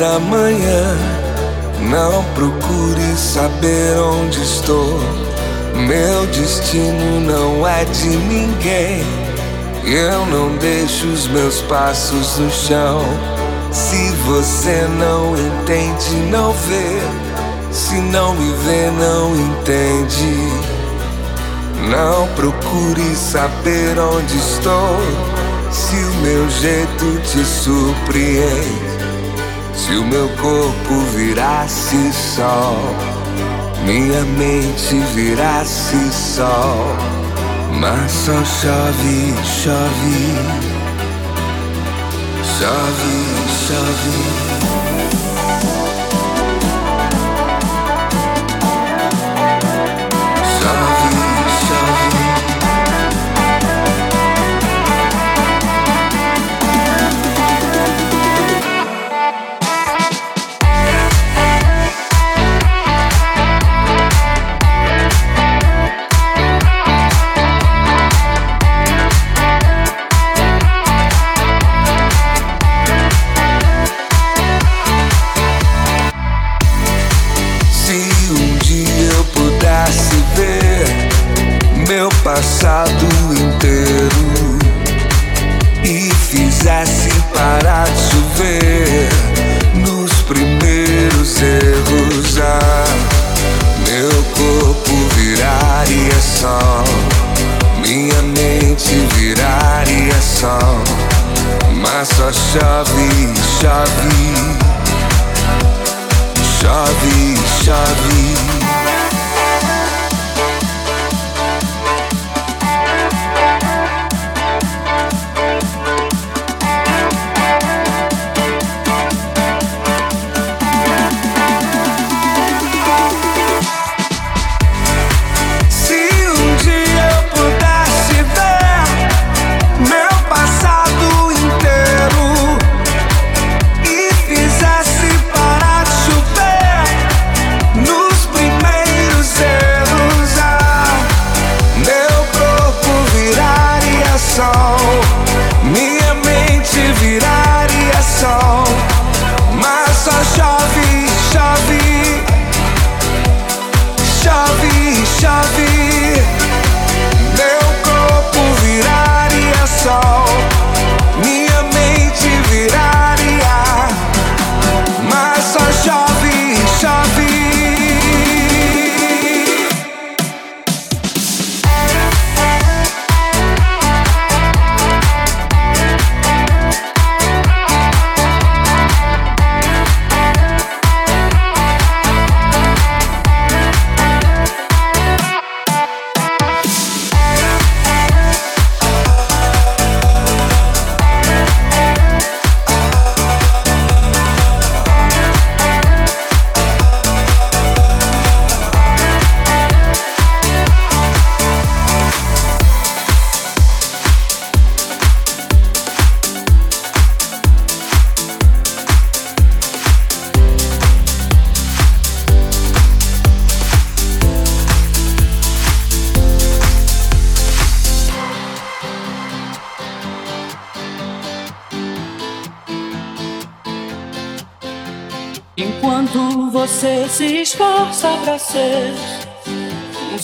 Cada manhã. Não procure saber onde estou. Meu destino não é de ninguém. Eu não deixo os meus passos no chão. Se você não entende, não vê. Se não me vê, não entende. Não procure saber onde estou. Se o meu jeito te surpreende. Se o meu corpo virasse sol, minha mente virasse sol. Mas só chove, chove, chove, chove.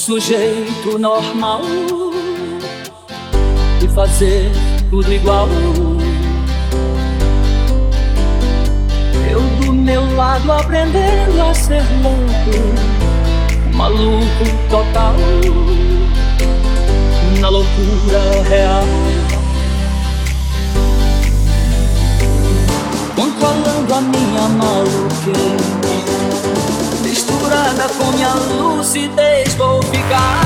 Sujeito normal e fazer tudo igual. Eu do meu lado aprendendo a ser louco, maluco total, na loucura real. Controlando a minha maluquez misturada com minha lucidez Vou ficar,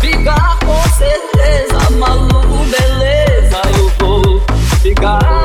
ficar com certeza Maluco, beleza, eu vou Ficar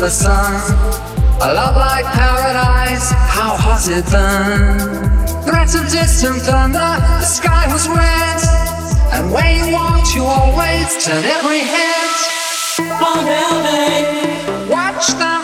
the sun? A love like paradise, how hot it burned. Threats of distant thunder, the sky was red. And when you walked, you always turn every head. On watch them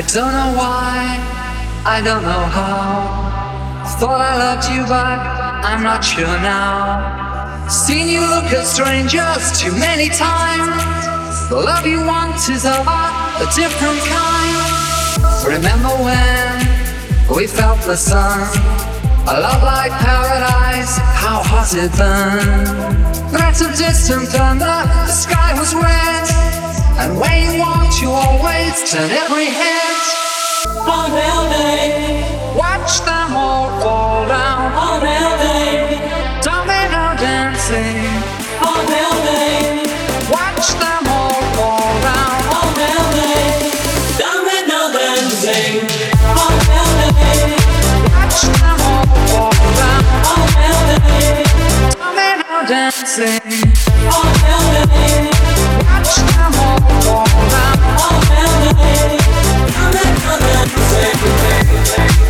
I don't know why, I don't know how. Thought I loved you, but I'm not sure now. Seen you look at strangers too many times. The love you want is of a different kind. Remember when we felt the sun? A love like paradise, how hot it burned. Threats of distant thunder, the sky was red. And when you walked, you always turn every head on LA. Watch them all fall down on LA. Domino dancing on LA. Watch them all fall down on LA. Domino dancing on LA. Watch them all fall down on LA. Domino dancing on LA. Watch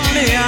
me.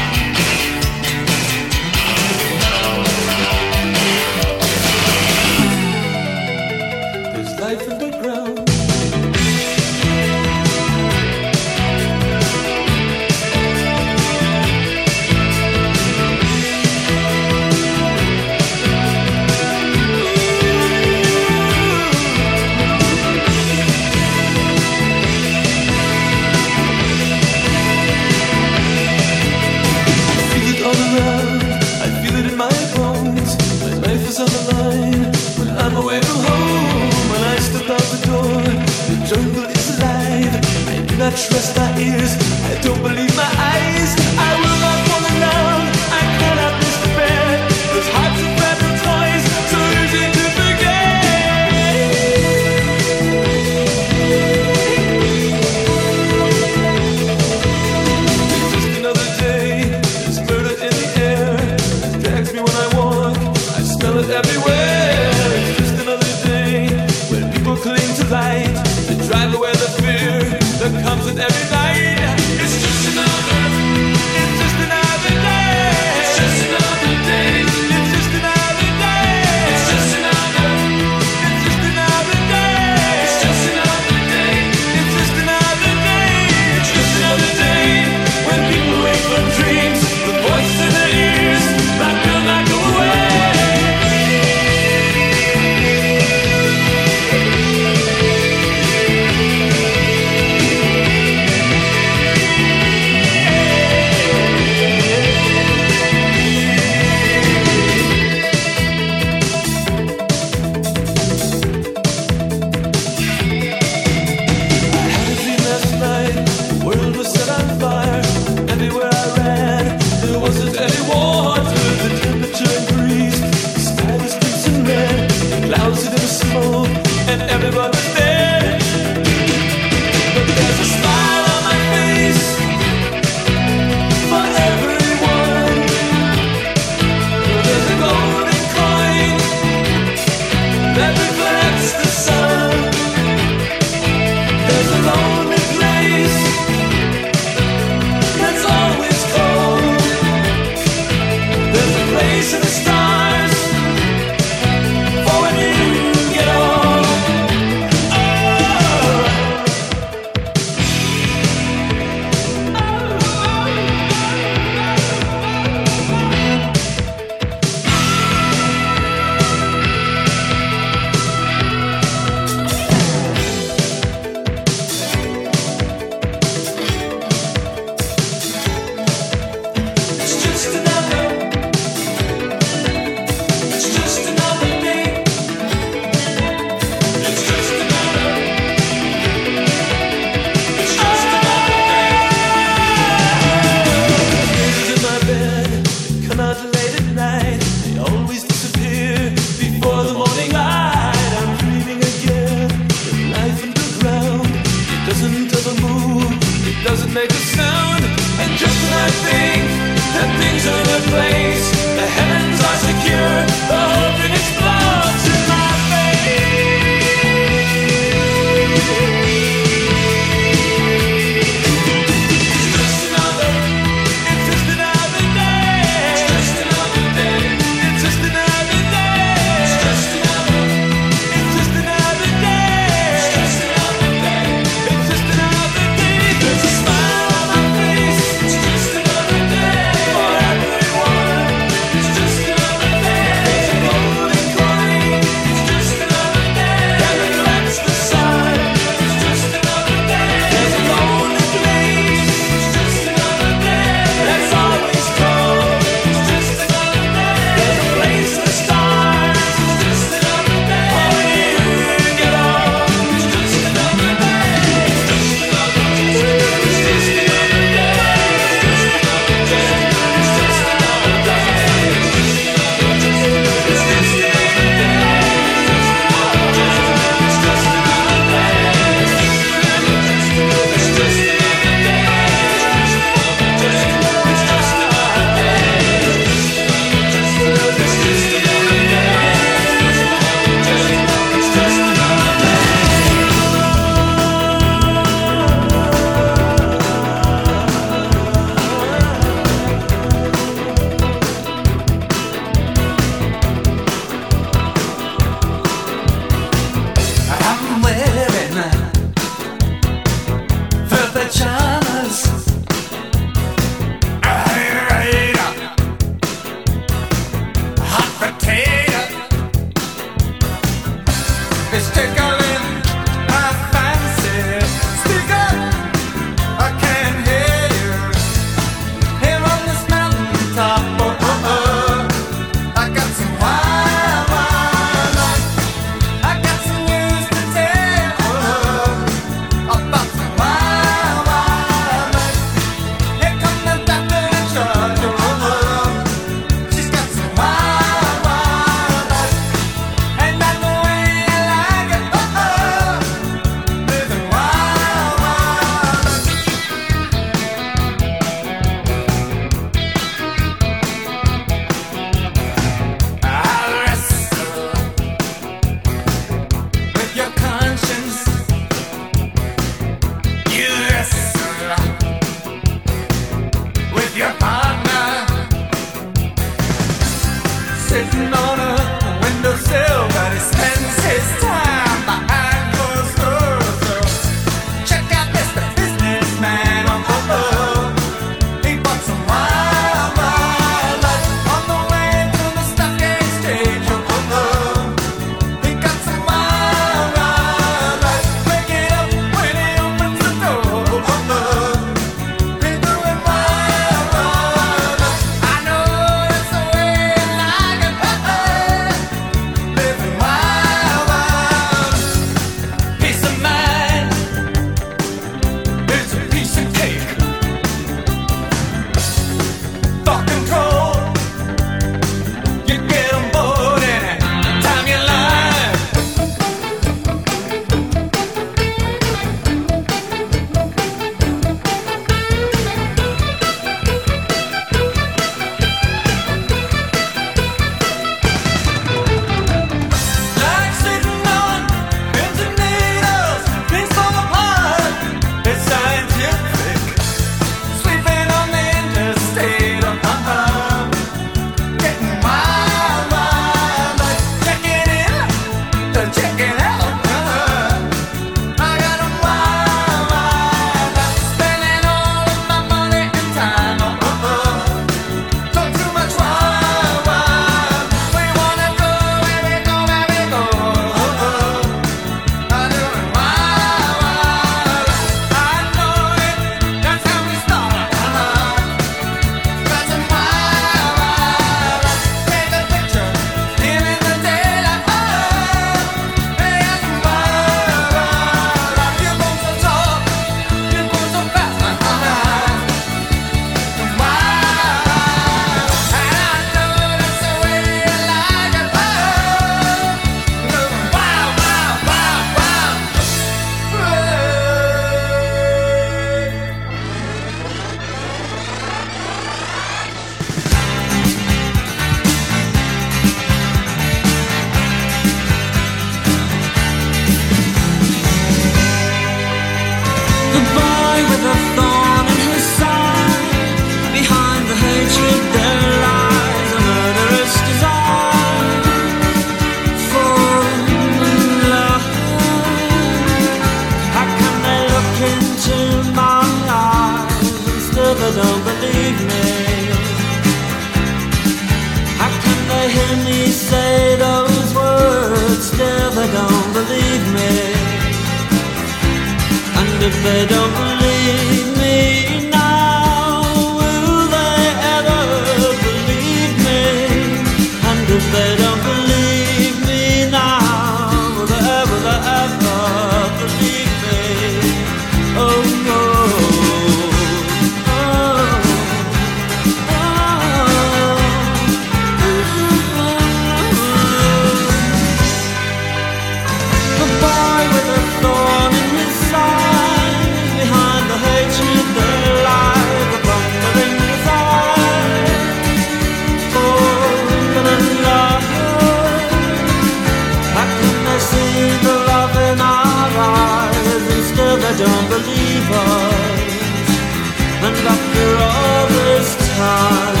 And after all this time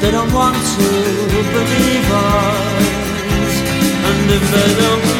They don't want to believe us. And if they don't